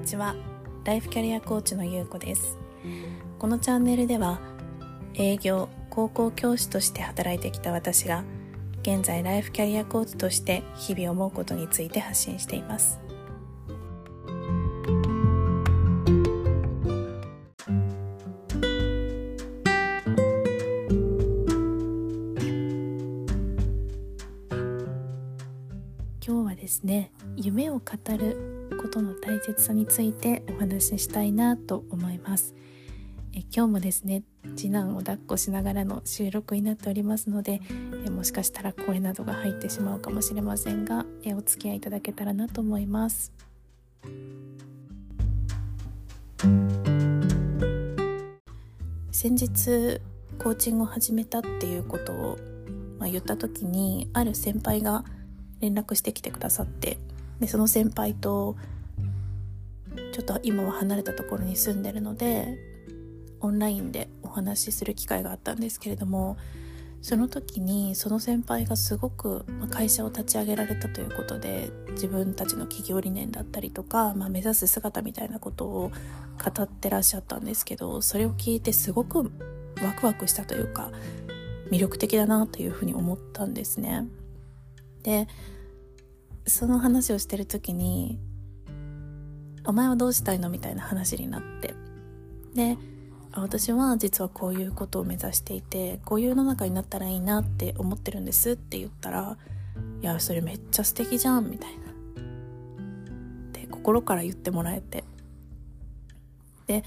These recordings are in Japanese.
にちは。ライフキャリアコーチのゆうこです。このチャンネルでは営業高校教師として働いてきた私が現在ライフキャリアコーチとして日々思うことについて発信しています。今日はですね夢を語ることの大切さについてお話ししたいなと思います。え今日もですね次男を抱っこしながらの収録になっておりますのでえもしかしたら声などが入ってしまうかもしれませんがえお付き合いいただけたらなと思います。先日コーチングを始めたっていうことを、まあ、言った時にある先輩が連絡してきてくださってでその先輩とちょっと今は離れたところに住んでるのでオンラインでお話しする機会があったんですけれどもその時にその先輩がすごく会社を立ち上げられたということで自分たちの企業理念だったりとか、まあ、目指す姿みたいなことを語ってらっしゃったんですけどそれを聞いてすごくワクワクしたというか魅力的だなというふうに思ったんですね。でその話をしてる時に「お前はどうしたいの?」みたいな話になってで私は実はこういうことを目指していてこういう世の中になったらいいなって思ってるんですって言ったら「いやそれめっちゃ素敵じゃん」みたいなで心から言ってもらえてで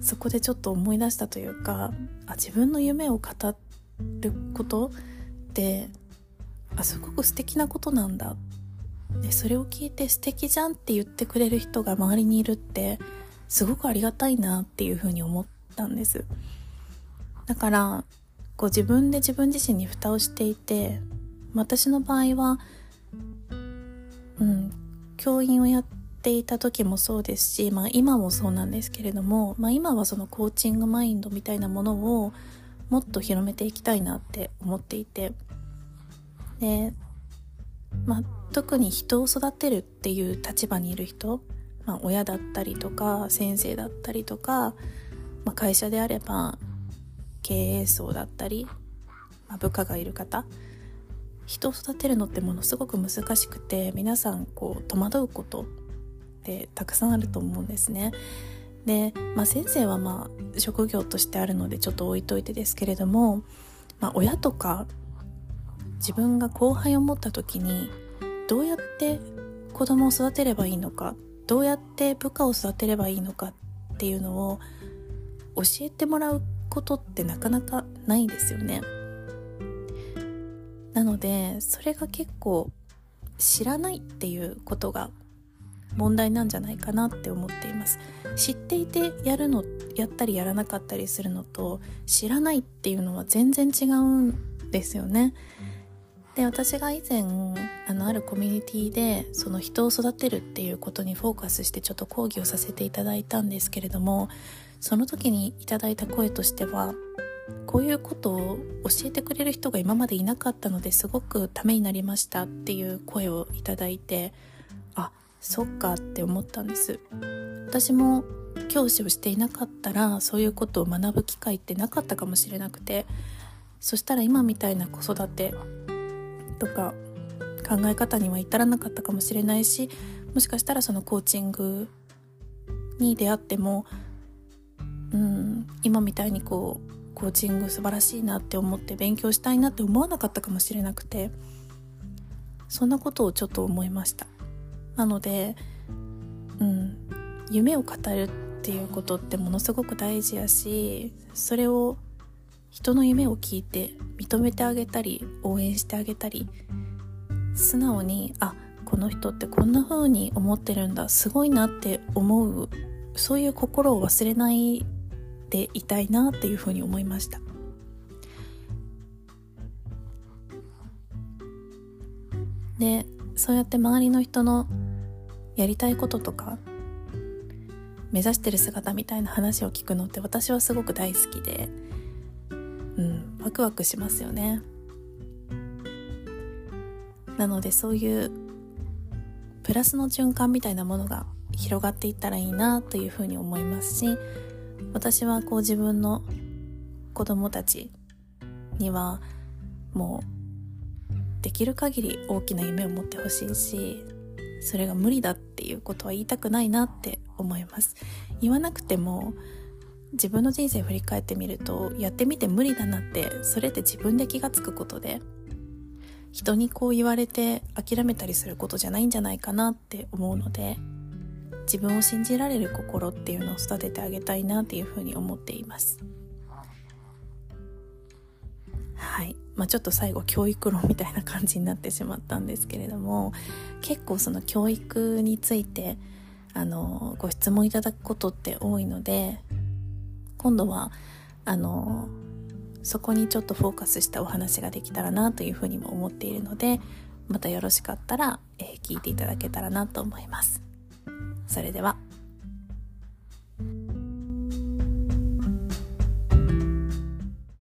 そこでちょっと思い出したというかあ自分の夢を語ることってあすごく素敵なことなんだでそれを聞いて素敵じゃんって言ってくれる人が周りにいるってすごくありがたいなっていうふうに思ったんです。だからこう自分で自分自身に蓋をしていて私の場合はうん教員をやっていた時もそうですし、まあ、今もそうなんですけれども、まあ、今はそのコーチングマインドみたいなものをもっと広めていきたいなって思っていて。でまあ、特に人を育てるっていう立場にいる人、まあ、親だったりとか先生だったりとか、まあ、会社であれば経営層だったり、まあ、部下がいる方人を育てるのってものすごく難しくて皆さんこう戸惑うことってたくさんあると思うんですね。で、まあ、先生はまあ職業としてあるのでちょっと置いといてですけれども、まあ、親とか自分が後輩を持った時にどうやって子供を育てればいいのかどうやって部下を育てればいいのかっていうのを教えてもらうことってなかなかないですよね。なのでそれが結構知らないっていうことが問題なんじゃないかなって思っています知っていてやるのやったりやらなかったりするのと知らないっていうのは全然違うんですよねで私が以前あのあるコミュニティでその人を育てるっていうことにフォーカスしてちょっと講義をさせていただいたんですけれどもその時にいただいた声としてはこういうことを教えてくれる人が今までいなかったのですごくためになりましたっていう声をいただいてあそっかって思ったんです。私も教師をしていなかったらそういうことを学ぶ機会ってなかったかもしれなくてそしたら今みたいな子育てとか考え方には至らなかったかもしれないしもしかしたらそのコーチングに出会ってもうん今みたいにこうコーチング素晴らしいなって思って勉強したいなって思わなかったかもしれなくてそんなことをちょっと思いました。なのでうん夢を語るっていうことってものすごく大事やしそれを人の夢を聞いて認めてあげたり応援してあげたり素直にあこの人ってこんな風に思ってるんだすごいなって思うそういう心を忘れないでいたいなっていう風に思いました。でそうやって周りの人のやりたいこととか目指してる姿みたいな話を聞くのって私はすごく大好きでワクワクしますよね。なのでそういうプラスの循環みたいなものが広がっていったらいいなというふうに思いますし私はこう自分の子供たちにはもうできる限り大きな夢を持ってほしいしそれが無理だっていうことは言いたくないなって思います。言わなくても自分の人生振り返ってみるとやってみて無理だなってそれって自分で気が付くことで人にこう言われて諦めたりすることじゃないんじゃないかなって思うので自分を信じられる心っていうのを育ててあげたいなっていうふうに思っています。はい。まあ、ちょっと最後教育論みたいな感じになってしまったんですけれども結構その教育についてあのご質問いただくことって多いので今度はあのそこにちょっとフォーカスしたお話ができたらなというふうにも思っているのでまたよろしかったら、えー、聞いていただけたらなと思います。それでは